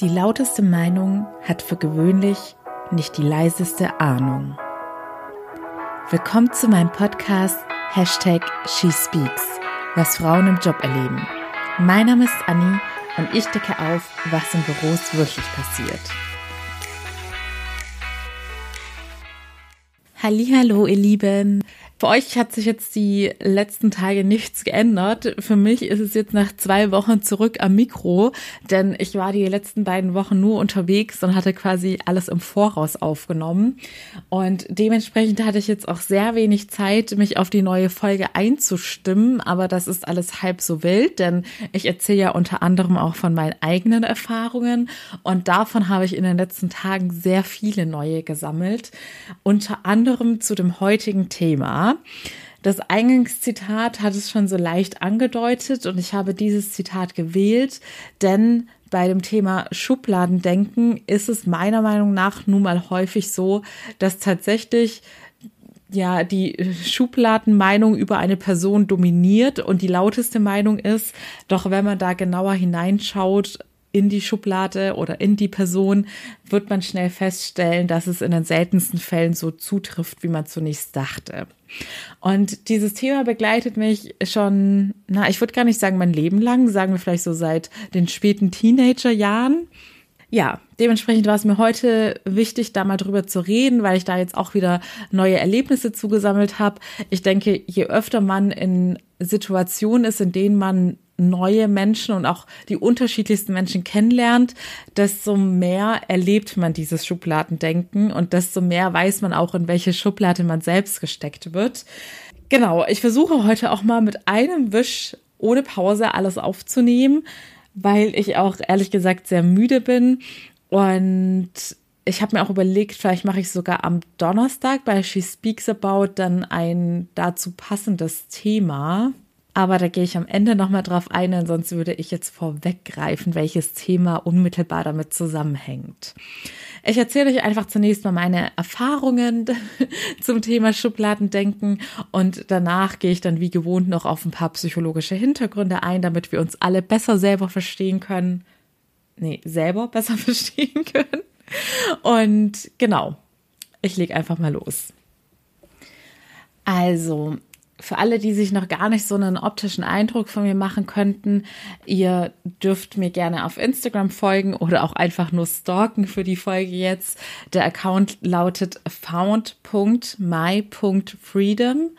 Die lauteste Meinung hat für gewöhnlich nicht die leiseste Ahnung. Willkommen zu meinem Podcast Hashtag SheSpeaks, was Frauen im Job erleben. Mein Name ist Anni und ich decke auf, was in Büros wirklich passiert. Hallo, ihr Lieben. Für euch hat sich jetzt die letzten Tage nichts geändert. Für mich ist es jetzt nach zwei Wochen zurück am Mikro, denn ich war die letzten beiden Wochen nur unterwegs und hatte quasi alles im Voraus aufgenommen. Und dementsprechend hatte ich jetzt auch sehr wenig Zeit, mich auf die neue Folge einzustimmen. Aber das ist alles halb so wild, denn ich erzähle ja unter anderem auch von meinen eigenen Erfahrungen. Und davon habe ich in den letzten Tagen sehr viele neue gesammelt. Unter anderem zu dem heutigen Thema. Das Eingangszitat hat es schon so leicht angedeutet und ich habe dieses Zitat gewählt, denn bei dem Thema Schubladendenken ist es meiner Meinung nach nun mal häufig so, dass tatsächlich ja die Schubladenmeinung über eine Person dominiert und die lauteste Meinung ist, doch wenn man da genauer hineinschaut, in die Schublade oder in die Person, wird man schnell feststellen, dass es in den seltensten Fällen so zutrifft, wie man zunächst dachte. Und dieses Thema begleitet mich schon, na, ich würde gar nicht sagen mein Leben lang, sagen wir vielleicht so seit den späten Teenagerjahren. Ja, dementsprechend war es mir heute wichtig, da mal drüber zu reden, weil ich da jetzt auch wieder neue Erlebnisse zugesammelt habe. Ich denke, je öfter man in Situationen ist, in denen man neue Menschen und auch die unterschiedlichsten Menschen kennenlernt, desto mehr erlebt man dieses Schubladendenken und desto mehr weiß man auch, in welche Schublade man selbst gesteckt wird. Genau, ich versuche heute auch mal mit einem Wisch ohne Pause alles aufzunehmen, weil ich auch ehrlich gesagt sehr müde bin und ich habe mir auch überlegt, vielleicht mache ich sogar am Donnerstag bei She Speaks About dann ein dazu passendes Thema. Aber da gehe ich am Ende nochmal drauf ein, denn sonst würde ich jetzt vorweggreifen, welches Thema unmittelbar damit zusammenhängt. Ich erzähle euch einfach zunächst mal meine Erfahrungen zum Thema Schubladendenken und danach gehe ich dann wie gewohnt noch auf ein paar psychologische Hintergründe ein, damit wir uns alle besser selber verstehen können. Nee, selber besser verstehen können. Und genau, ich lege einfach mal los. Also, für alle, die sich noch gar nicht so einen optischen Eindruck von mir machen könnten, ihr dürft mir gerne auf Instagram folgen oder auch einfach nur stalken für die Folge jetzt. Der Account lautet found.my.freedom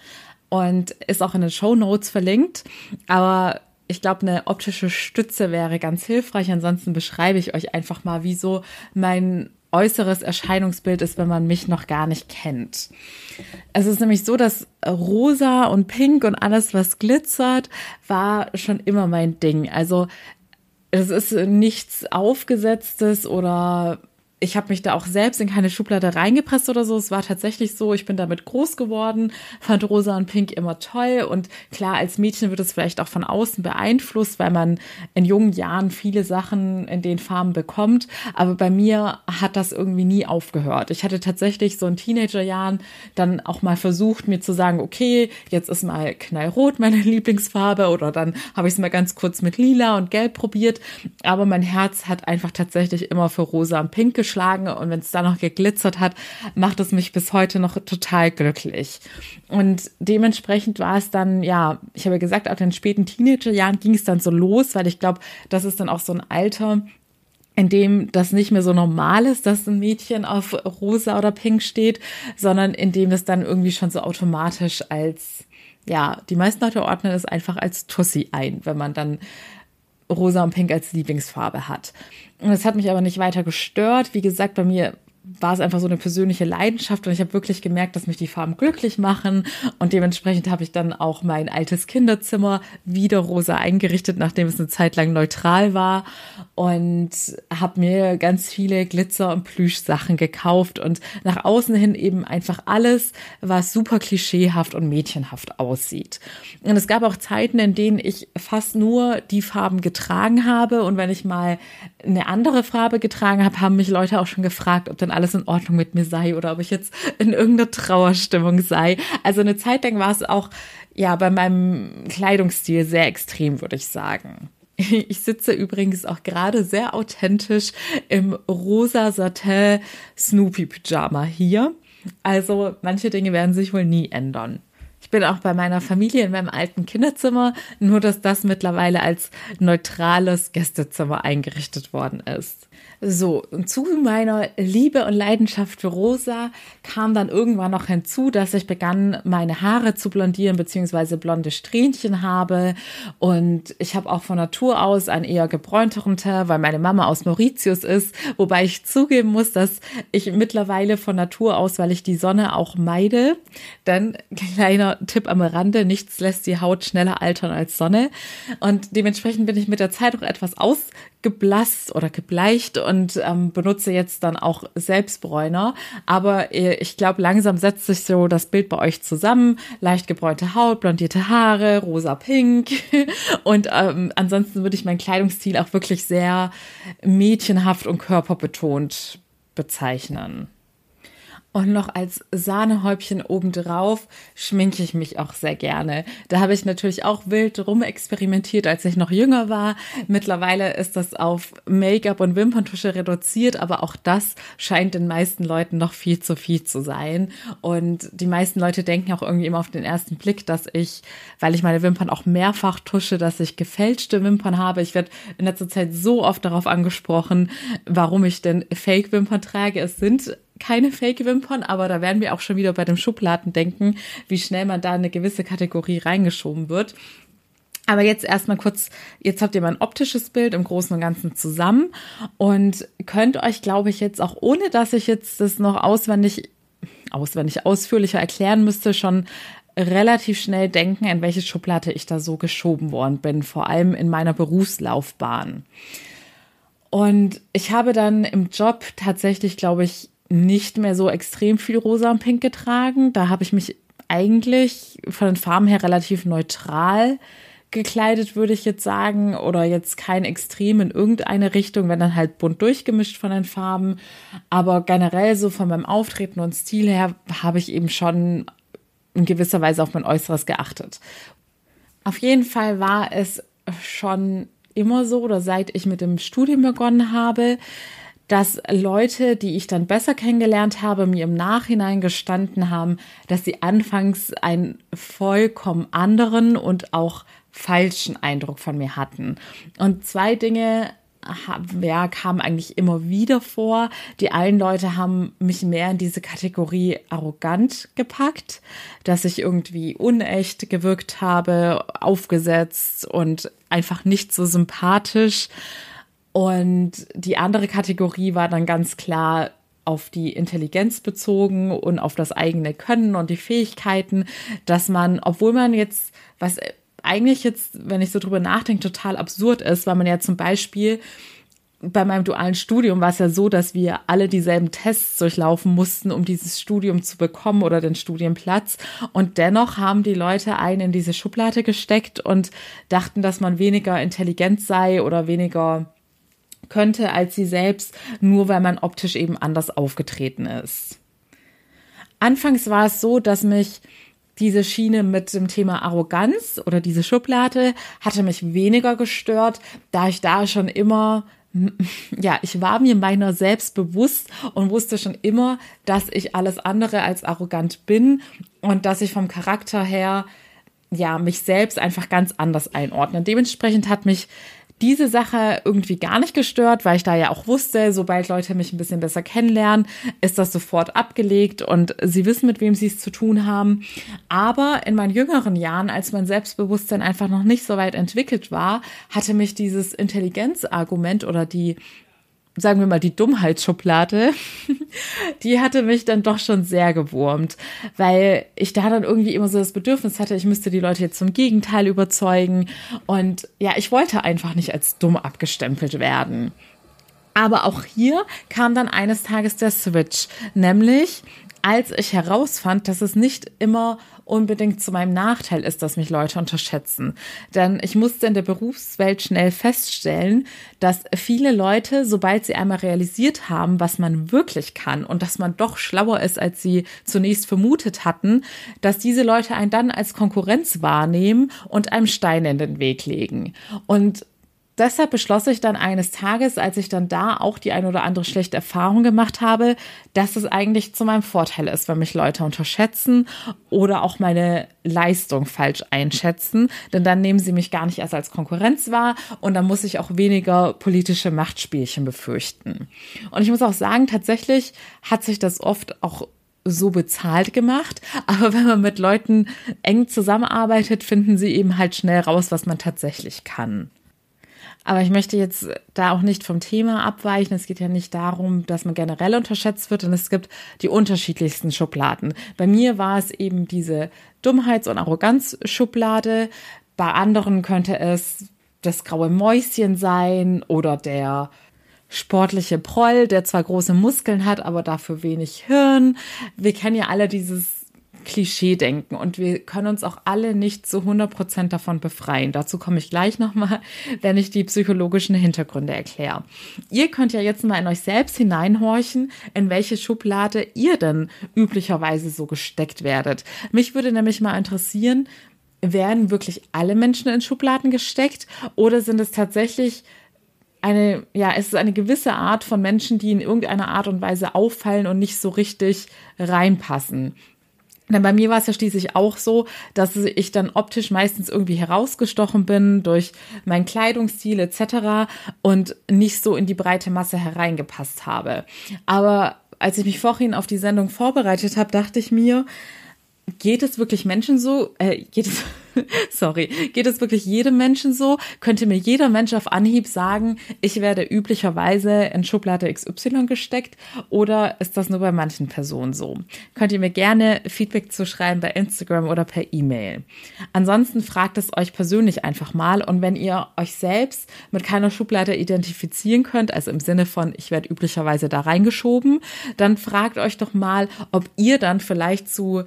und ist auch in den Show Notes verlinkt. Aber ich glaube, eine optische Stütze wäre ganz hilfreich. Ansonsten beschreibe ich euch einfach mal, wie so mein äußeres Erscheinungsbild ist, wenn man mich noch gar nicht kennt. Es ist nämlich so, dass rosa und pink und alles, was glitzert, war schon immer mein Ding. Also es ist nichts Aufgesetztes oder ich habe mich da auch selbst in keine Schublade reingepresst oder so. Es war tatsächlich so, ich bin damit groß geworden, fand rosa und pink immer toll. Und klar, als Mädchen wird es vielleicht auch von außen beeinflusst, weil man in jungen Jahren viele Sachen in den Farben bekommt. Aber bei mir hat das irgendwie nie aufgehört. Ich hatte tatsächlich so in Teenagerjahren dann auch mal versucht, mir zu sagen, okay, jetzt ist mal knallrot meine Lieblingsfarbe oder dann habe ich es mal ganz kurz mit lila und gelb probiert. Aber mein Herz hat einfach tatsächlich immer für rosa und pink geschlagen und wenn es da noch geglitzert hat, macht es mich bis heute noch total glücklich. Und dementsprechend war es dann, ja, ich habe gesagt, ab den späten Teenagerjahren ging es dann so los, weil ich glaube, das ist dann auch so ein Alter, in dem das nicht mehr so normal ist, dass ein Mädchen auf rosa oder pink steht, sondern in dem das dann irgendwie schon so automatisch als, ja, die meisten Leute ordnen es einfach als Tussi ein, wenn man dann rosa und pink als Lieblingsfarbe hat. Und das hat mich aber nicht weiter gestört. Wie gesagt, bei mir war es einfach so eine persönliche Leidenschaft und ich habe wirklich gemerkt, dass mich die Farben glücklich machen. Und dementsprechend habe ich dann auch mein altes Kinderzimmer wieder rosa eingerichtet, nachdem es eine Zeit lang neutral war. Und habe mir ganz viele Glitzer und Plüschsachen gekauft und nach außen hin eben einfach alles, was super klischeehaft und mädchenhaft aussieht. Und es gab auch Zeiten, in denen ich fast nur die Farben getragen habe. Und wenn ich mal eine andere Farbe getragen habe, haben mich Leute auch schon gefragt, ob dann alles in Ordnung mit mir sei oder ob ich jetzt in irgendeiner Trauerstimmung sei. Also eine Zeit lang war es auch ja bei meinem Kleidungsstil sehr extrem, würde ich sagen. Ich sitze übrigens auch gerade sehr authentisch im rosa Satin Snoopy Pyjama hier. Also manche Dinge werden sich wohl nie ändern. Ich bin auch bei meiner Familie in meinem alten Kinderzimmer, nur dass das mittlerweile als neutrales Gästezimmer eingerichtet worden ist. So, zu meiner Liebe und Leidenschaft für Rosa kam dann irgendwann noch hinzu, dass ich begann, meine Haare zu blondieren, beziehungsweise blonde Strähnchen habe. Und ich habe auch von Natur aus einen eher gebräunteren Teint, weil meine Mama aus Mauritius ist. Wobei ich zugeben muss, dass ich mittlerweile von Natur aus, weil ich die Sonne auch meide, dann kleiner Tipp am Rande, nichts lässt die Haut schneller altern als Sonne. Und dementsprechend bin ich mit der Zeit auch etwas ausgeblasst oder gebleicht und ähm, benutze jetzt dann auch Selbstbräuner. Aber äh, ich glaube, langsam setzt sich so das Bild bei euch zusammen. Leicht gebräunte Haut, blondierte Haare, rosa-pink. Und ähm, ansonsten würde ich meinen Kleidungsstil auch wirklich sehr mädchenhaft und körperbetont bezeichnen. Und noch als Sahnehäubchen obendrauf schminke ich mich auch sehr gerne. Da habe ich natürlich auch wild rumexperimentiert, als ich noch jünger war. Mittlerweile ist das auf Make-up und Wimperntusche reduziert, aber auch das scheint den meisten Leuten noch viel zu viel zu sein. Und die meisten Leute denken auch irgendwie immer auf den ersten Blick, dass ich, weil ich meine Wimpern auch mehrfach tusche, dass ich gefälschte Wimpern habe. Ich werde in letzter Zeit so oft darauf angesprochen, warum ich denn Fake-Wimpern trage. Es sind keine Fake-Wimpern, aber da werden wir auch schon wieder bei dem Schubladen denken, wie schnell man da eine gewisse Kategorie reingeschoben wird. Aber jetzt erstmal kurz, jetzt habt ihr mal ein optisches Bild im Großen und Ganzen zusammen und könnt euch, glaube ich, jetzt auch ohne, dass ich jetzt das noch auswendig, auswendig ausführlicher erklären müsste, schon relativ schnell denken, in welche Schublade ich da so geschoben worden bin, vor allem in meiner Berufslaufbahn. Und ich habe dann im Job tatsächlich, glaube ich, nicht mehr so extrem viel rosa und pink getragen. Da habe ich mich eigentlich von den Farben her relativ neutral gekleidet, würde ich jetzt sagen, oder jetzt kein Extrem in irgendeine Richtung, wenn dann halt bunt durchgemischt von den Farben. Aber generell so von meinem Auftreten und Stil her habe ich eben schon in gewisser Weise auf mein Äußeres geachtet. Auf jeden Fall war es schon immer so, oder seit ich mit dem Studium begonnen habe, dass Leute, die ich dann besser kennengelernt habe, mir im Nachhinein gestanden haben, dass sie anfangs einen vollkommen anderen und auch falschen Eindruck von mir hatten. Und zwei Dinge ja, kamen eigentlich immer wieder vor. Die einen Leute haben mich mehr in diese Kategorie arrogant gepackt, dass ich irgendwie unecht gewirkt habe, aufgesetzt und einfach nicht so sympathisch. Und die andere Kategorie war dann ganz klar auf die Intelligenz bezogen und auf das eigene Können und die Fähigkeiten, dass man, obwohl man jetzt, was eigentlich jetzt, wenn ich so drüber nachdenke, total absurd ist, weil man ja zum Beispiel bei meinem dualen Studium war es ja so, dass wir alle dieselben Tests durchlaufen mussten, um dieses Studium zu bekommen oder den Studienplatz. Und dennoch haben die Leute einen in diese Schublade gesteckt und dachten, dass man weniger intelligent sei oder weniger könnte als sie selbst, nur weil man optisch eben anders aufgetreten ist. Anfangs war es so, dass mich diese Schiene mit dem Thema Arroganz oder diese Schublade hatte mich weniger gestört, da ich da schon immer ja, ich war mir meiner selbst bewusst und wusste schon immer, dass ich alles andere als arrogant bin und dass ich vom Charakter her ja mich selbst einfach ganz anders einordne. Dementsprechend hat mich diese Sache irgendwie gar nicht gestört, weil ich da ja auch wusste, sobald Leute mich ein bisschen besser kennenlernen, ist das sofort abgelegt und sie wissen, mit wem sie es zu tun haben. Aber in meinen jüngeren Jahren, als mein Selbstbewusstsein einfach noch nicht so weit entwickelt war, hatte mich dieses Intelligenzargument oder die sagen wir mal, die Dummheitsschublade, die hatte mich dann doch schon sehr gewurmt, weil ich da dann irgendwie immer so das Bedürfnis hatte, ich müsste die Leute jetzt zum Gegenteil überzeugen. Und ja, ich wollte einfach nicht als dumm abgestempelt werden. Aber auch hier kam dann eines Tages der Switch, nämlich als ich herausfand, dass es nicht immer unbedingt zu meinem Nachteil ist, dass mich Leute unterschätzen. Denn ich musste in der Berufswelt schnell feststellen, dass viele Leute, sobald sie einmal realisiert haben, was man wirklich kann und dass man doch schlauer ist, als sie zunächst vermutet hatten, dass diese Leute einen dann als Konkurrenz wahrnehmen und einem Stein in den Weg legen. Und deshalb beschloss ich dann eines Tages, als ich dann da auch die ein oder andere schlechte Erfahrung gemacht habe, dass es eigentlich zu meinem Vorteil ist, wenn mich Leute unterschätzen oder auch meine Leistung falsch einschätzen, denn dann nehmen sie mich gar nicht erst als Konkurrenz wahr und dann muss ich auch weniger politische Machtspielchen befürchten. Und ich muss auch sagen, tatsächlich hat sich das oft auch so bezahlt gemacht. Aber wenn man mit Leuten eng zusammenarbeitet, finden sie eben halt schnell raus, was man tatsächlich kann. Aber ich möchte jetzt da auch nicht vom Thema abweichen. Es geht ja nicht darum, dass man generell unterschätzt wird. Und es gibt die unterschiedlichsten Schubladen. Bei mir war es eben diese Dummheits- und Arroganzschublade. Bei anderen könnte es das graue Mäuschen sein oder der sportliche Proll, der zwar große Muskeln hat, aber dafür wenig Hirn. Wir kennen ja alle dieses Klischee-Denken und wir können uns auch alle nicht zu 100 Prozent davon befreien. Dazu komme ich gleich nochmal, wenn ich die psychologischen Hintergründe erkläre. Ihr könnt ja jetzt mal in euch selbst hineinhorchen, in welche Schublade ihr denn üblicherweise so gesteckt werdet. Mich würde nämlich mal interessieren, werden wirklich alle Menschen in Schubladen gesteckt oder sind es tatsächlich eine, ja, es ist eine gewisse Art von Menschen, die in irgendeiner Art und Weise auffallen und nicht so richtig reinpassen. Denn bei mir war es ja schließlich auch so, dass ich dann optisch meistens irgendwie herausgestochen bin durch meinen Kleidungsstil etc. und nicht so in die breite Masse hereingepasst habe. Aber als ich mich vorhin auf die Sendung vorbereitet habe, dachte ich mir, geht es wirklich Menschen so? Äh, geht es, sorry, geht es wirklich jedem Menschen so? Könnte mir jeder Mensch auf Anhieb sagen, ich werde üblicherweise in Schublade XY gesteckt oder ist das nur bei manchen Personen so? Könnt ihr mir gerne Feedback zu schreiben bei Instagram oder per E-Mail. Ansonsten fragt es euch persönlich einfach mal und wenn ihr euch selbst mit keiner Schublade identifizieren könnt, also im Sinne von ich werde üblicherweise da reingeschoben, dann fragt euch doch mal, ob ihr dann vielleicht zu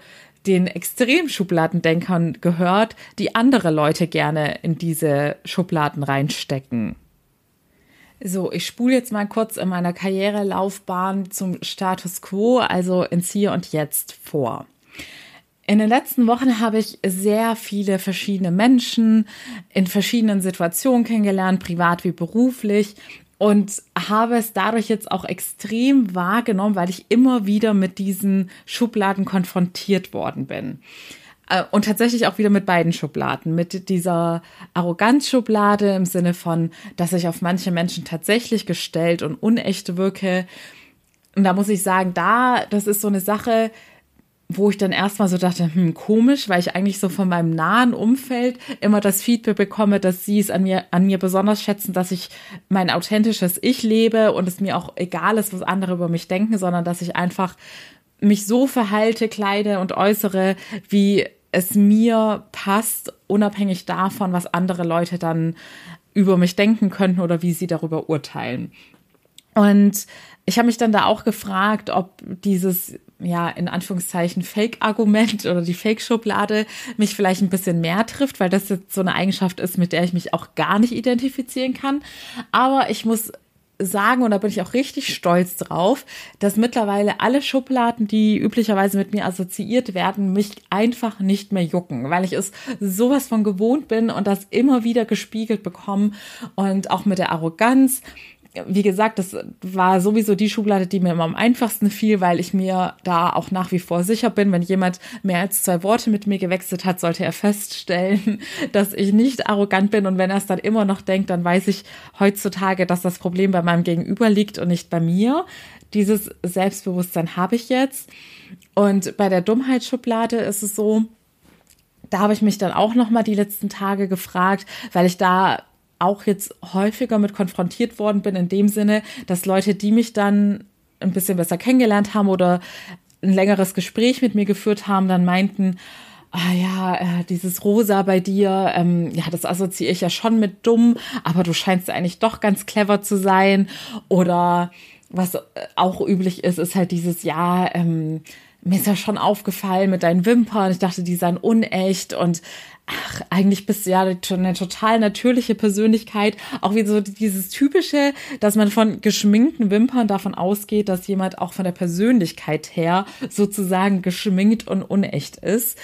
den Extremschubladendenkern gehört, die andere Leute gerne in diese Schubladen reinstecken. So, ich spule jetzt mal kurz in meiner Karrierelaufbahn zum Status quo, also ins Hier und Jetzt vor. In den letzten Wochen habe ich sehr viele verschiedene Menschen in verschiedenen Situationen kennengelernt, privat wie beruflich und habe es dadurch jetzt auch extrem wahrgenommen, weil ich immer wieder mit diesen Schubladen konfrontiert worden bin. Äh, und tatsächlich auch wieder mit beiden Schubladen. Mit dieser Arroganzschublade im Sinne von, dass ich auf manche Menschen tatsächlich gestellt und unecht wirke. Und da muss ich sagen, da, das ist so eine Sache, wo ich dann erstmal so dachte, hm, komisch, weil ich eigentlich so von meinem nahen Umfeld immer das Feedback bekomme, dass sie es an mir, an mir besonders schätzen, dass ich mein authentisches Ich lebe und es mir auch egal ist, was andere über mich denken, sondern dass ich einfach mich so verhalte, kleide und äußere, wie es mir passt, unabhängig davon, was andere Leute dann über mich denken könnten oder wie sie darüber urteilen. Und ich habe mich dann da auch gefragt, ob dieses ja, in Anführungszeichen Fake-Argument oder die Fake-Schublade mich vielleicht ein bisschen mehr trifft, weil das jetzt so eine Eigenschaft ist, mit der ich mich auch gar nicht identifizieren kann. Aber ich muss sagen, und da bin ich auch richtig stolz drauf, dass mittlerweile alle Schubladen, die üblicherweise mit mir assoziiert werden, mich einfach nicht mehr jucken, weil ich es sowas von gewohnt bin und das immer wieder gespiegelt bekomme und auch mit der Arroganz wie gesagt, das war sowieso die Schublade, die mir immer am einfachsten fiel, weil ich mir da auch nach wie vor sicher bin, wenn jemand mehr als zwei Worte mit mir gewechselt hat, sollte er feststellen, dass ich nicht arrogant bin. Und wenn er es dann immer noch denkt, dann weiß ich heutzutage, dass das Problem bei meinem Gegenüber liegt und nicht bei mir. Dieses Selbstbewusstsein habe ich jetzt. Und bei der Dummheitsschublade ist es so, da habe ich mich dann auch noch mal die letzten Tage gefragt, weil ich da auch jetzt häufiger mit konfrontiert worden bin, in dem Sinne, dass Leute, die mich dann ein bisschen besser kennengelernt haben oder ein längeres Gespräch mit mir geführt haben, dann meinten, ah ja, äh, dieses Rosa bei dir, ähm, ja, das assoziiere ich ja schon mit dumm, aber du scheinst eigentlich doch ganz clever zu sein. Oder was auch üblich ist, ist halt dieses, ja, ähm, mir ist ja schon aufgefallen mit deinen Wimpern. Ich dachte, die seien unecht und ach, eigentlich bist du ja eine total natürliche Persönlichkeit. Auch wie so dieses typische, dass man von geschminkten Wimpern davon ausgeht, dass jemand auch von der Persönlichkeit her sozusagen geschminkt und unecht ist.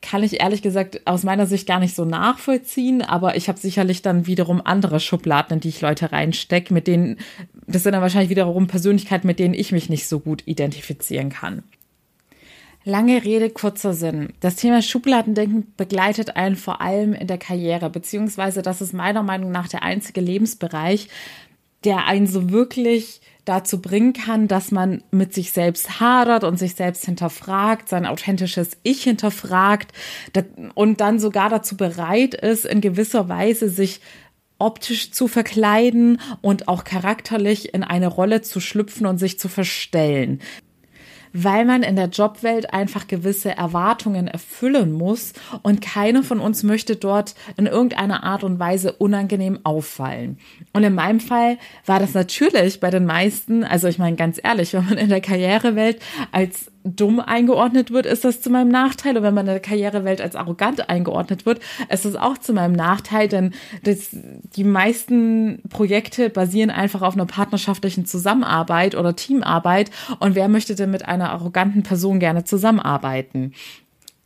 kann ich ehrlich gesagt aus meiner Sicht gar nicht so nachvollziehen, aber ich habe sicherlich dann wiederum andere Schubladen, in die ich Leute reinstecke, mit denen, das sind dann wahrscheinlich wiederum Persönlichkeiten, mit denen ich mich nicht so gut identifizieren kann. Lange Rede, kurzer Sinn. Das Thema Schubladendenken begleitet einen vor allem in der Karriere, beziehungsweise das ist meiner Meinung nach der einzige Lebensbereich, der einen so wirklich dazu bringen kann, dass man mit sich selbst hadert und sich selbst hinterfragt, sein authentisches Ich hinterfragt und dann sogar dazu bereit ist, in gewisser Weise sich optisch zu verkleiden und auch charakterlich in eine Rolle zu schlüpfen und sich zu verstellen weil man in der Jobwelt einfach gewisse Erwartungen erfüllen muss und keiner von uns möchte dort in irgendeiner Art und Weise unangenehm auffallen. Und in meinem Fall war das natürlich bei den meisten, also ich meine ganz ehrlich, wenn man in der Karrierewelt als dumm eingeordnet wird, ist das zu meinem Nachteil. Und wenn man in der Karrierewelt als arrogant eingeordnet wird, ist das auch zu meinem Nachteil, denn das, die meisten Projekte basieren einfach auf einer partnerschaftlichen Zusammenarbeit oder Teamarbeit. Und wer möchte denn mit einer arroganten Person gerne zusammenarbeiten?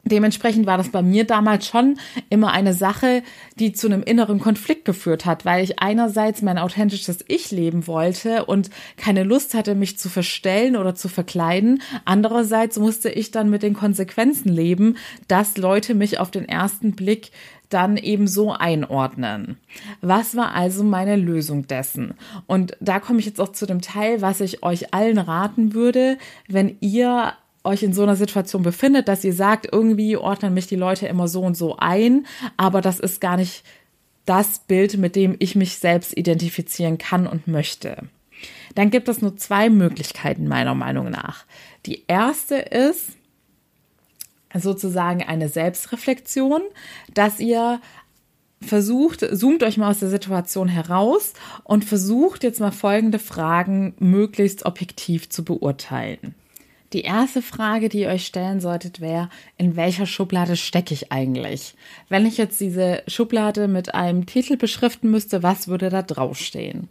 Dementsprechend war das bei mir damals schon immer eine Sache, die zu einem inneren Konflikt geführt hat, weil ich einerseits mein authentisches Ich leben wollte und keine Lust hatte, mich zu verstellen oder zu verkleiden. Andererseits musste ich dann mit den Konsequenzen leben, dass Leute mich auf den ersten Blick dann eben so einordnen. Was war also meine Lösung dessen? Und da komme ich jetzt auch zu dem Teil, was ich euch allen raten würde, wenn ihr euch in so einer Situation befindet, dass ihr sagt, irgendwie ordnen mich die Leute immer so und so ein, aber das ist gar nicht das Bild, mit dem ich mich selbst identifizieren kann und möchte. Dann gibt es nur zwei Möglichkeiten meiner Meinung nach. Die erste ist sozusagen eine Selbstreflexion, dass ihr versucht, zoomt euch mal aus der Situation heraus und versucht jetzt mal folgende Fragen möglichst objektiv zu beurteilen. Die erste Frage, die ihr euch stellen solltet, wäre, in welcher Schublade stecke ich eigentlich? Wenn ich jetzt diese Schublade mit einem Titel beschriften müsste, was würde da draufstehen?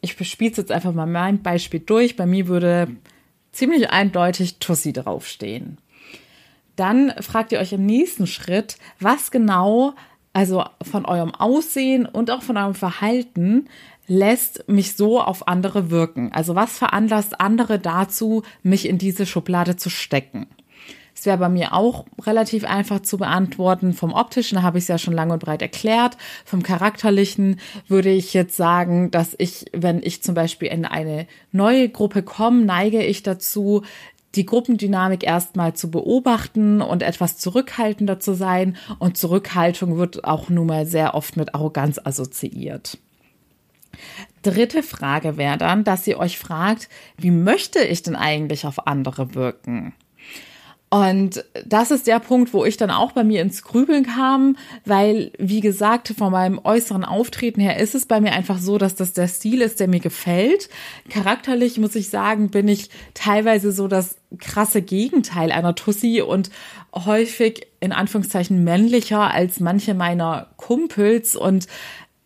Ich spiele jetzt einfach mal mein Beispiel durch. Bei mir würde ziemlich eindeutig Tussi draufstehen. Dann fragt ihr euch im nächsten Schritt, was genau, also von eurem Aussehen und auch von eurem Verhalten, lässt mich so auf andere wirken? Also was veranlasst andere dazu, mich in diese Schublade zu stecken? Es wäre bei mir auch relativ einfach zu beantworten. Vom optischen habe ich es ja schon lang und breit erklärt. Vom charakterlichen würde ich jetzt sagen, dass ich, wenn ich zum Beispiel in eine neue Gruppe komme, neige ich dazu, die Gruppendynamik erstmal zu beobachten und etwas zurückhaltender zu sein. Und Zurückhaltung wird auch nun mal sehr oft mit Arroganz assoziiert. Dritte Frage wäre dann, dass ihr euch fragt, wie möchte ich denn eigentlich auf andere wirken? Und das ist der Punkt, wo ich dann auch bei mir ins Grübeln kam, weil, wie gesagt, von meinem äußeren Auftreten her ist es bei mir einfach so, dass das der Stil ist, der mir gefällt. Charakterlich muss ich sagen, bin ich teilweise so das krasse Gegenteil einer Tussi und häufig in Anführungszeichen männlicher als manche meiner Kumpels und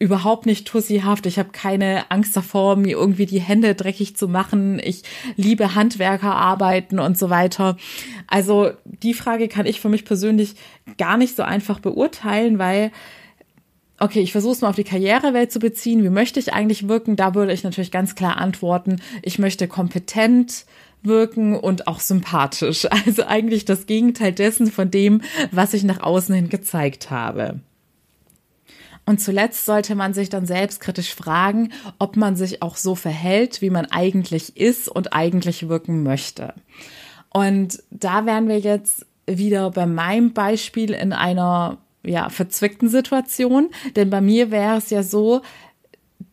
überhaupt nicht tussihaft. Ich habe keine Angst davor, mir irgendwie die Hände dreckig zu machen. Ich liebe Handwerkerarbeiten und so weiter. Also die Frage kann ich für mich persönlich gar nicht so einfach beurteilen, weil Okay, ich versuche es mal auf die Karrierewelt zu beziehen. Wie möchte ich eigentlich wirken? Da würde ich natürlich ganz klar antworten, ich möchte kompetent wirken und auch sympathisch. Also eigentlich das Gegenteil dessen von dem, was ich nach außen hin gezeigt habe. Und zuletzt sollte man sich dann selbstkritisch fragen, ob man sich auch so verhält, wie man eigentlich ist und eigentlich wirken möchte. Und da wären wir jetzt wieder bei meinem Beispiel in einer ja, verzwickten Situation. Denn bei mir wäre es ja so,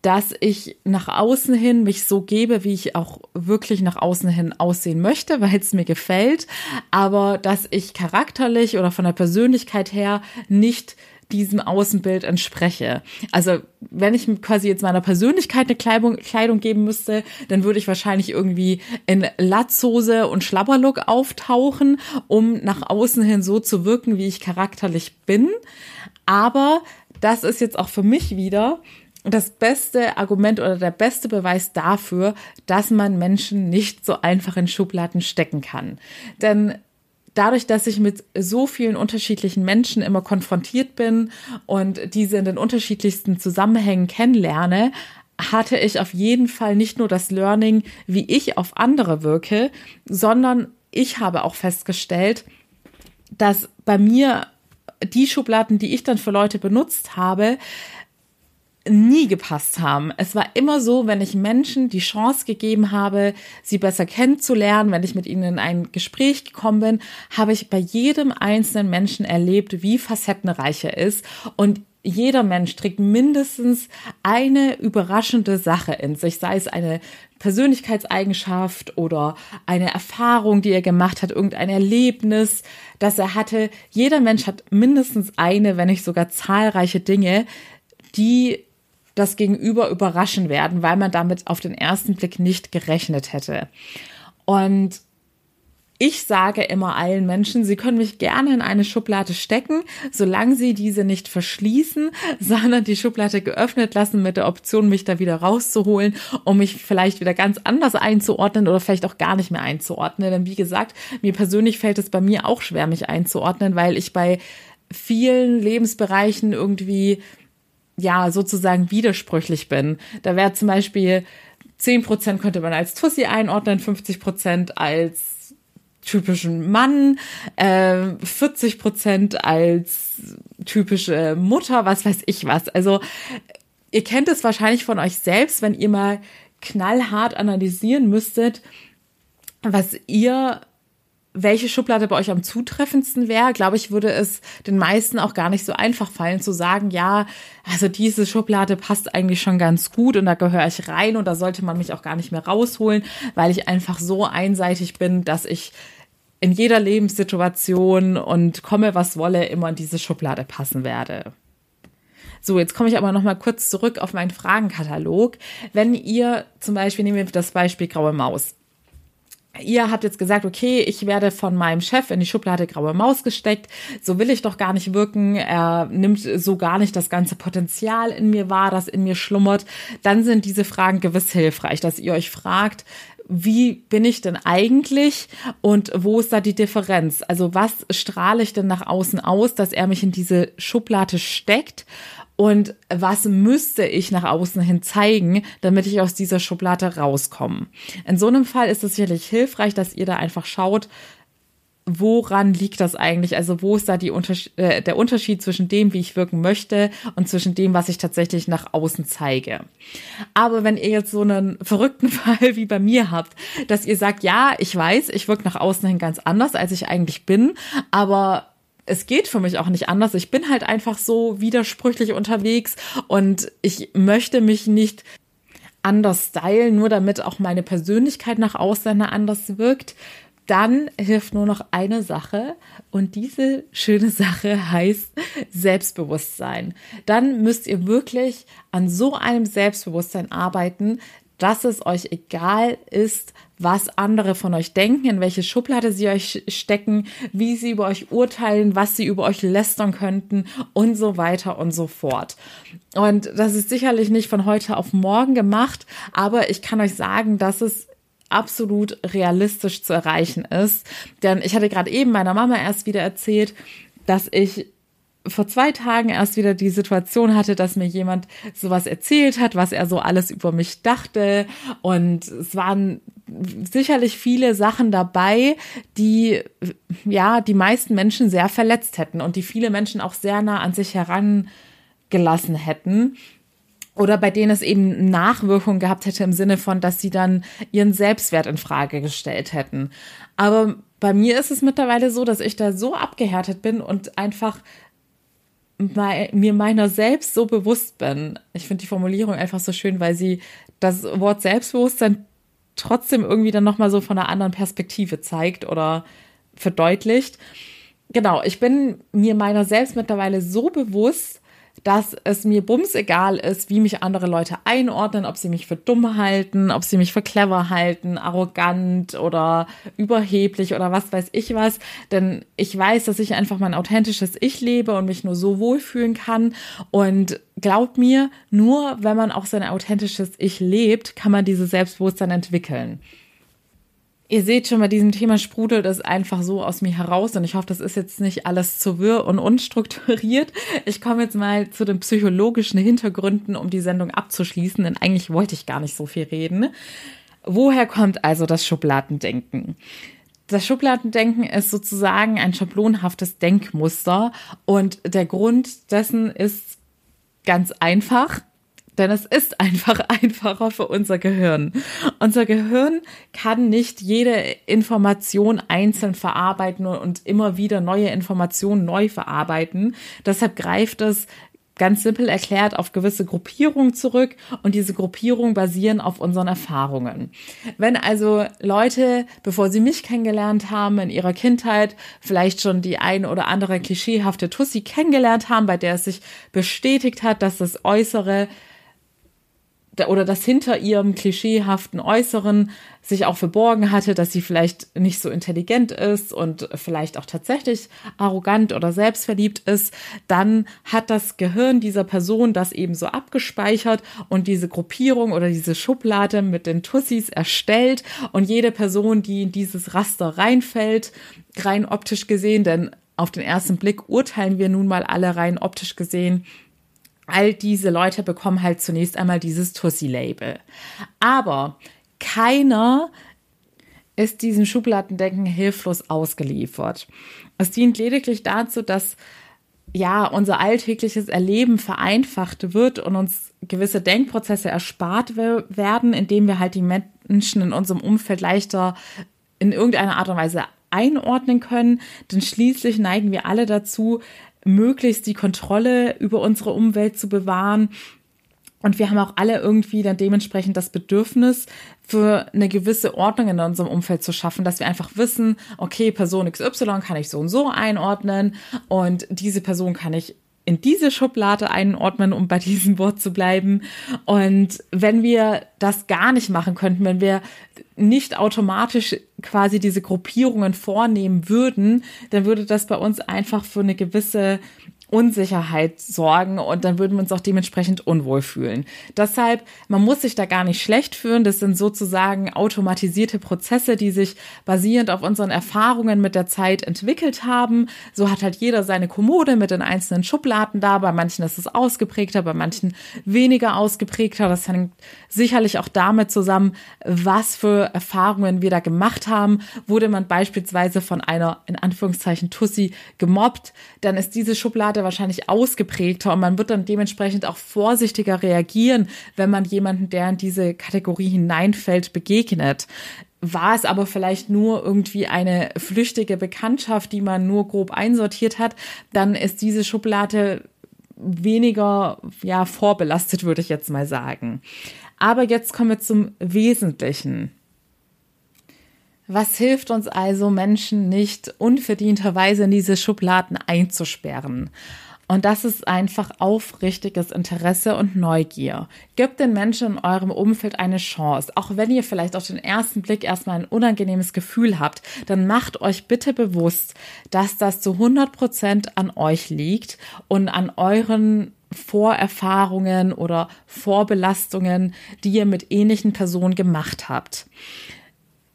dass ich nach außen hin mich so gebe, wie ich auch wirklich nach außen hin aussehen möchte, weil es mir gefällt, aber dass ich charakterlich oder von der Persönlichkeit her nicht diesem Außenbild entspreche. Also wenn ich quasi jetzt meiner Persönlichkeit eine Kleidung, Kleidung geben müsste, dann würde ich wahrscheinlich irgendwie in Latzhose und Schlabberlook auftauchen, um nach außen hin so zu wirken, wie ich charakterlich bin. Aber das ist jetzt auch für mich wieder das beste Argument oder der beste Beweis dafür, dass man Menschen nicht so einfach in Schubladen stecken kann. Denn dadurch, dass ich mit so vielen unterschiedlichen Menschen immer konfrontiert bin und diese in den unterschiedlichsten Zusammenhängen kennenlerne, hatte ich auf jeden Fall nicht nur das Learning, wie ich auf andere wirke, sondern ich habe auch festgestellt, dass bei mir die Schubladen, die ich dann für Leute benutzt habe, nie gepasst haben. Es war immer so, wenn ich Menschen die Chance gegeben habe, sie besser kennenzulernen, wenn ich mit ihnen in ein Gespräch gekommen bin, habe ich bei jedem einzelnen Menschen erlebt, wie facettenreich er ist und jeder Mensch trägt mindestens eine überraschende Sache in sich, sei es eine Persönlichkeitseigenschaft oder eine Erfahrung, die er gemacht hat, irgendein Erlebnis, das er hatte. Jeder Mensch hat mindestens eine, wenn nicht sogar zahlreiche Dinge, die das Gegenüber überraschen werden, weil man damit auf den ersten Blick nicht gerechnet hätte. Und ich sage immer allen Menschen, sie können mich gerne in eine Schublade stecken, solange sie diese nicht verschließen, sondern die Schublade geöffnet lassen mit der Option, mich da wieder rauszuholen, um mich vielleicht wieder ganz anders einzuordnen oder vielleicht auch gar nicht mehr einzuordnen. Denn wie gesagt, mir persönlich fällt es bei mir auch schwer, mich einzuordnen, weil ich bei vielen Lebensbereichen irgendwie ja, sozusagen widersprüchlich bin. Da wäre zum Beispiel 10% könnte man als Tussi einordnen, 50% als typischen Mann, äh, 40% als typische Mutter, was weiß ich was. Also ihr kennt es wahrscheinlich von euch selbst, wenn ihr mal knallhart analysieren müsstet, was ihr welche Schublade bei euch am zutreffendsten wäre, glaube ich, würde es den meisten auch gar nicht so einfach fallen zu sagen, ja, also diese Schublade passt eigentlich schon ganz gut und da gehöre ich rein und da sollte man mich auch gar nicht mehr rausholen, weil ich einfach so einseitig bin, dass ich in jeder Lebenssituation und komme was wolle immer in diese Schublade passen werde. So, jetzt komme ich aber noch mal kurz zurück auf meinen Fragenkatalog. Wenn ihr zum Beispiel, nehmen wir das Beispiel graue Maus ihr habt jetzt gesagt, okay, ich werde von meinem Chef in die Schublade graue Maus gesteckt, so will ich doch gar nicht wirken, er nimmt so gar nicht das ganze Potenzial in mir wahr, das in mir schlummert, dann sind diese Fragen gewiss hilfreich, dass ihr euch fragt, wie bin ich denn eigentlich und wo ist da die Differenz? Also was strahle ich denn nach außen aus, dass er mich in diese Schublade steckt und was müsste ich nach außen hin zeigen, damit ich aus dieser Schublade rauskomme. In so einem Fall ist es sicherlich hilfreich, dass ihr da einfach schaut, woran liegt das eigentlich? Also wo ist da die Unters äh, der Unterschied zwischen dem, wie ich wirken möchte und zwischen dem, was ich tatsächlich nach außen zeige? Aber wenn ihr jetzt so einen verrückten Fall wie bei mir habt, dass ihr sagt, ja, ich weiß, ich wirke nach außen hin ganz anders, als ich eigentlich bin, aber es geht für mich auch nicht anders. Ich bin halt einfach so widersprüchlich unterwegs und ich möchte mich nicht anders stylen, nur damit auch meine Persönlichkeit nach außen anders wirkt. Dann hilft nur noch eine Sache und diese schöne Sache heißt Selbstbewusstsein. Dann müsst ihr wirklich an so einem Selbstbewusstsein arbeiten, dass es euch egal ist, was andere von euch denken, in welche Schublade sie euch stecken, wie sie über euch urteilen, was sie über euch lästern könnten und so weiter und so fort. Und das ist sicherlich nicht von heute auf morgen gemacht, aber ich kann euch sagen, dass es absolut realistisch zu erreichen ist. Denn ich hatte gerade eben meiner Mama erst wieder erzählt, dass ich vor zwei Tagen erst wieder die Situation hatte, dass mir jemand sowas erzählt hat, was er so alles über mich dachte. Und es waren sicherlich viele Sachen dabei, die ja die meisten Menschen sehr verletzt hätten und die viele Menschen auch sehr nah an sich herangelassen hätten. Oder bei denen es eben Nachwirkungen gehabt hätte im Sinne von, dass sie dann ihren Selbstwert in Frage gestellt hätten. Aber bei mir ist es mittlerweile so, dass ich da so abgehärtet bin und einfach mir meiner selbst so bewusst bin. Ich finde die Formulierung einfach so schön, weil sie das Wort Selbstbewusstsein trotzdem irgendwie dann nochmal so von einer anderen Perspektive zeigt oder verdeutlicht. Genau, ich bin mir meiner selbst mittlerweile so bewusst, dass es mir bums egal ist, wie mich andere Leute einordnen, ob sie mich für dumm halten, ob sie mich für clever halten, arrogant oder überheblich oder was weiß ich was. Denn ich weiß, dass ich einfach mein authentisches Ich lebe und mich nur so wohlfühlen kann. Und glaubt mir, nur wenn man auch sein authentisches Ich lebt, kann man dieses Selbstbewusstsein entwickeln. Ihr seht schon, bei diesem Thema sprudelt es einfach so aus mir heraus und ich hoffe, das ist jetzt nicht alles zu wirr und unstrukturiert. Ich komme jetzt mal zu den psychologischen Hintergründen, um die Sendung abzuschließen, denn eigentlich wollte ich gar nicht so viel reden. Woher kommt also das Schubladendenken? Das Schubladendenken ist sozusagen ein schablonhaftes Denkmuster und der Grund dessen ist ganz einfach. Denn es ist einfach einfacher für unser Gehirn. Unser Gehirn kann nicht jede Information einzeln verarbeiten und immer wieder neue Informationen neu verarbeiten. Deshalb greift es ganz simpel erklärt auf gewisse Gruppierungen zurück und diese Gruppierungen basieren auf unseren Erfahrungen. Wenn also Leute, bevor sie mich kennengelernt haben, in ihrer Kindheit vielleicht schon die ein oder andere klischeehafte Tussi kennengelernt haben, bei der es sich bestätigt hat, dass das Äußere oder das hinter ihrem klischeehaften Äußeren sich auch verborgen hatte, dass sie vielleicht nicht so intelligent ist und vielleicht auch tatsächlich arrogant oder selbstverliebt ist, dann hat das Gehirn dieser Person das eben so abgespeichert und diese Gruppierung oder diese Schublade mit den Tussis erstellt und jede Person, die in dieses Raster reinfällt, rein optisch gesehen, denn auf den ersten Blick urteilen wir nun mal alle rein optisch gesehen, all diese Leute bekommen halt zunächst einmal dieses Tussi-Label. Aber keiner ist diesem Schubladendenken hilflos ausgeliefert. Es dient lediglich dazu, dass ja unser alltägliches Erleben vereinfacht wird und uns gewisse Denkprozesse erspart werden, indem wir halt die Menschen in unserem Umfeld leichter in irgendeiner Art und Weise einordnen können. Denn schließlich neigen wir alle dazu, möglichst die Kontrolle über unsere Umwelt zu bewahren. Und wir haben auch alle irgendwie dann dementsprechend das Bedürfnis, für eine gewisse Ordnung in unserem Umfeld zu schaffen, dass wir einfach wissen, okay, Person XY kann ich so und so einordnen und diese Person kann ich in diese Schublade einordnen, um bei diesem Wort zu bleiben. Und wenn wir das gar nicht machen könnten, wenn wir nicht automatisch quasi diese Gruppierungen vornehmen würden, dann würde das bei uns einfach für eine gewisse Unsicherheit sorgen und dann würden wir uns auch dementsprechend unwohl fühlen. Deshalb, man muss sich da gar nicht schlecht fühlen. Das sind sozusagen automatisierte Prozesse, die sich basierend auf unseren Erfahrungen mit der Zeit entwickelt haben. So hat halt jeder seine Kommode mit den einzelnen Schubladen da. Bei manchen ist es ausgeprägter, bei manchen weniger ausgeprägter. Das hängt sicherlich auch damit zusammen, was für Erfahrungen wir da gemacht haben. Wurde man beispielsweise von einer, in Anführungszeichen, Tussi gemobbt, dann ist diese Schublade Seite wahrscheinlich ausgeprägter und man wird dann dementsprechend auch vorsichtiger reagieren, wenn man jemanden, der in diese Kategorie hineinfällt, begegnet. War es aber vielleicht nur irgendwie eine flüchtige Bekanntschaft, die man nur grob einsortiert hat, dann ist diese Schublade weniger ja vorbelastet, würde ich jetzt mal sagen. Aber jetzt kommen wir zum Wesentlichen. Was hilft uns also, Menschen nicht unverdienterweise in diese Schubladen einzusperren? Und das ist einfach aufrichtiges Interesse und Neugier. Gebt den Menschen in eurem Umfeld eine Chance. Auch wenn ihr vielleicht auf den ersten Blick erstmal ein unangenehmes Gefühl habt, dann macht euch bitte bewusst, dass das zu 100 Prozent an euch liegt und an euren Vorerfahrungen oder Vorbelastungen, die ihr mit ähnlichen Personen gemacht habt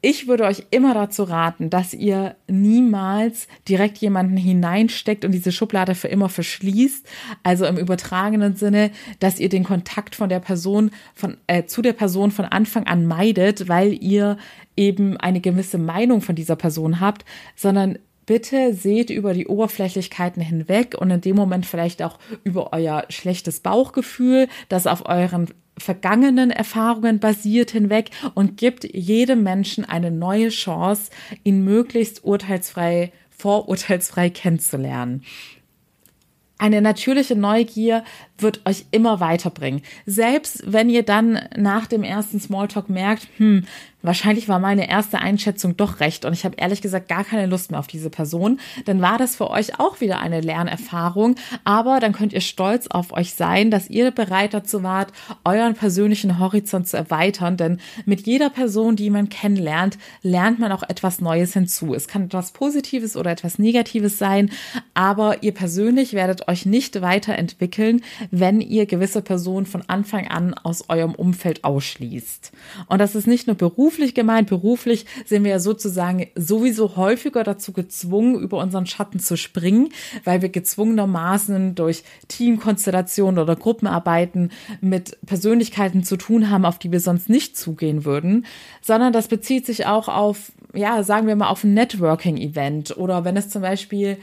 ich würde euch immer dazu raten, dass ihr niemals direkt jemanden hineinsteckt und diese Schublade für immer verschließt. Also im übertragenen Sinne, dass ihr den Kontakt von der Person von äh, zu der Person von Anfang an meidet, weil ihr eben eine gewisse Meinung von dieser Person habt, sondern bitte seht über die Oberflächlichkeiten hinweg und in dem Moment vielleicht auch über euer schlechtes Bauchgefühl, das auf euren vergangenen Erfahrungen basiert hinweg und gibt jedem Menschen eine neue Chance, ihn möglichst urteilsfrei, vorurteilsfrei kennenzulernen. Eine natürliche Neugier wird euch immer weiterbringen. Selbst wenn ihr dann nach dem ersten Smalltalk merkt, hm, wahrscheinlich war meine erste Einschätzung doch recht und ich habe ehrlich gesagt gar keine Lust mehr auf diese Person, dann war das für euch auch wieder eine Lernerfahrung, aber dann könnt ihr stolz auf euch sein, dass ihr bereit dazu wart, euren persönlichen Horizont zu erweitern, denn mit jeder Person, die man kennenlernt, lernt man auch etwas Neues hinzu. Es kann etwas Positives oder etwas Negatives sein, aber ihr persönlich werdet euch nicht weiterentwickeln, wenn ihr gewisse Personen von Anfang an aus eurem Umfeld ausschließt. Und das ist nicht nur beruflich gemeint. Beruflich sind wir ja sozusagen sowieso häufiger dazu gezwungen, über unseren Schatten zu springen, weil wir gezwungenermaßen durch Teamkonstellationen oder Gruppenarbeiten mit Persönlichkeiten zu tun haben, auf die wir sonst nicht zugehen würden, sondern das bezieht sich auch auf, ja, sagen wir mal, auf ein Networking-Event oder wenn es zum Beispiel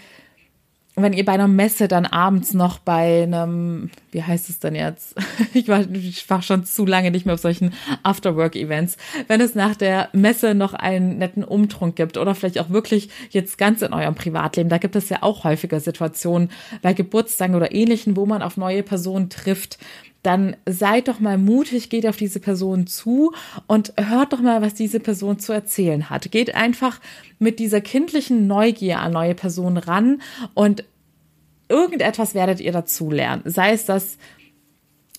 wenn ihr bei einer Messe dann abends noch bei einem, wie heißt es denn jetzt? Ich war, ich war schon zu lange nicht mehr auf solchen Afterwork-Events. Wenn es nach der Messe noch einen netten Umtrunk gibt oder vielleicht auch wirklich jetzt ganz in eurem Privatleben, da gibt es ja auch häufiger Situationen bei Geburtstagen oder ähnlichen, wo man auf neue Personen trifft, dann seid doch mal mutig, geht auf diese Person zu und hört doch mal, was diese Person zu erzählen hat. Geht einfach mit dieser kindlichen Neugier an neue Personen ran und irgendetwas werdet ihr dazu lernen. Sei es, dass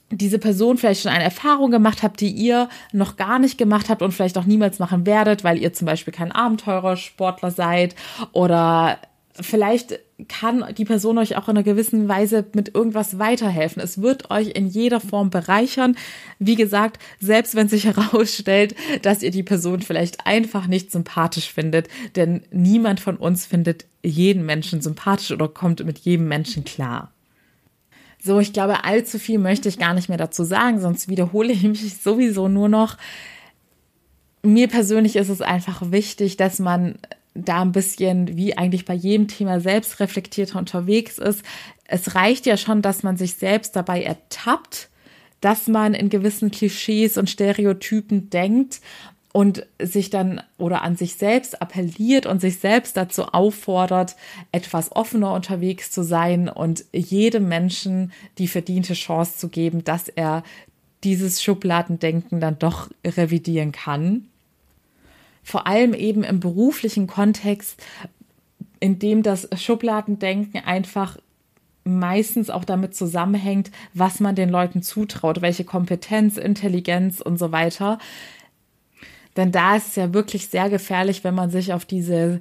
diese Person vielleicht schon eine Erfahrung gemacht habt, die ihr noch gar nicht gemacht habt und vielleicht auch niemals machen werdet, weil ihr zum Beispiel kein Abenteurersportler seid oder vielleicht kann die Person euch auch in einer gewissen Weise mit irgendwas weiterhelfen. Es wird euch in jeder Form bereichern. Wie gesagt, selbst wenn sich herausstellt, dass ihr die Person vielleicht einfach nicht sympathisch findet, denn niemand von uns findet jeden Menschen sympathisch oder kommt mit jedem Menschen klar. So, ich glaube, allzu viel möchte ich gar nicht mehr dazu sagen, sonst wiederhole ich mich sowieso nur noch. Mir persönlich ist es einfach wichtig, dass man da ein bisschen wie eigentlich bei jedem Thema selbstreflektierter unterwegs ist. Es reicht ja schon, dass man sich selbst dabei ertappt, dass man in gewissen Klischees und Stereotypen denkt und sich dann oder an sich selbst appelliert und sich selbst dazu auffordert, etwas offener unterwegs zu sein und jedem Menschen die verdiente Chance zu geben, dass er dieses Schubladendenken dann doch revidieren kann vor allem eben im beruflichen Kontext, in dem das Schubladendenken einfach meistens auch damit zusammenhängt, was man den Leuten zutraut, welche Kompetenz, Intelligenz und so weiter. Denn da ist es ja wirklich sehr gefährlich, wenn man sich auf diese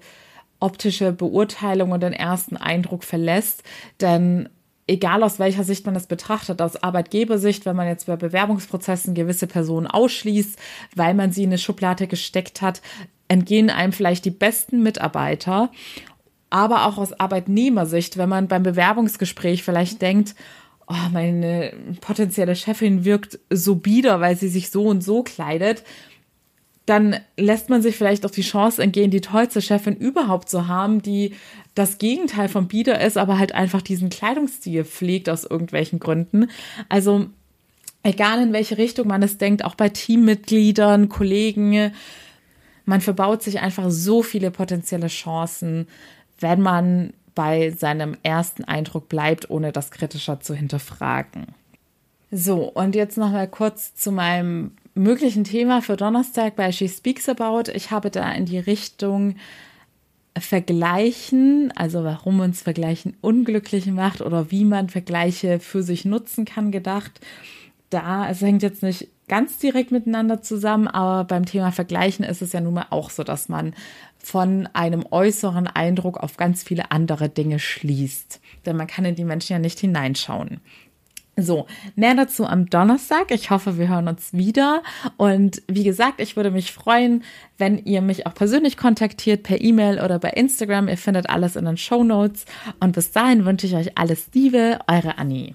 optische Beurteilung und den ersten Eindruck verlässt. Denn egal aus welcher Sicht man es betrachtet, aus Arbeitgebersicht, wenn man jetzt bei Bewerbungsprozessen gewisse Personen ausschließt, weil man sie in eine Schublade gesteckt hat, entgehen einem vielleicht die besten Mitarbeiter. Aber auch aus Arbeitnehmersicht, wenn man beim Bewerbungsgespräch vielleicht denkt, oh, meine potenzielle Chefin wirkt so bieder, weil sie sich so und so kleidet, dann lässt man sich vielleicht auch die Chance entgehen, die tollste Chefin überhaupt zu haben, die das Gegenteil von bieder ist, aber halt einfach diesen Kleidungsstil pflegt aus irgendwelchen Gründen. Also egal in welche Richtung man es denkt, auch bei Teammitgliedern, Kollegen, man verbaut sich einfach so viele potenzielle Chancen, wenn man bei seinem ersten Eindruck bleibt, ohne das kritischer zu hinterfragen. So, und jetzt noch mal kurz zu meinem möglichen Thema für Donnerstag bei She Speaks About. Ich habe da in die Richtung Vergleichen, also warum uns Vergleichen unglücklich macht oder wie man Vergleiche für sich nutzen kann, gedacht. Da, es hängt jetzt nicht ganz direkt miteinander zusammen, aber beim Thema Vergleichen ist es ja nun mal auch so, dass man von einem äußeren Eindruck auf ganz viele andere Dinge schließt. Denn man kann in die Menschen ja nicht hineinschauen. So, mehr dazu am Donnerstag. Ich hoffe, wir hören uns wieder. Und wie gesagt, ich würde mich freuen, wenn ihr mich auch persönlich kontaktiert per E-Mail oder bei Instagram. Ihr findet alles in den Show Notes. Und bis dahin wünsche ich euch alles Liebe, eure Annie.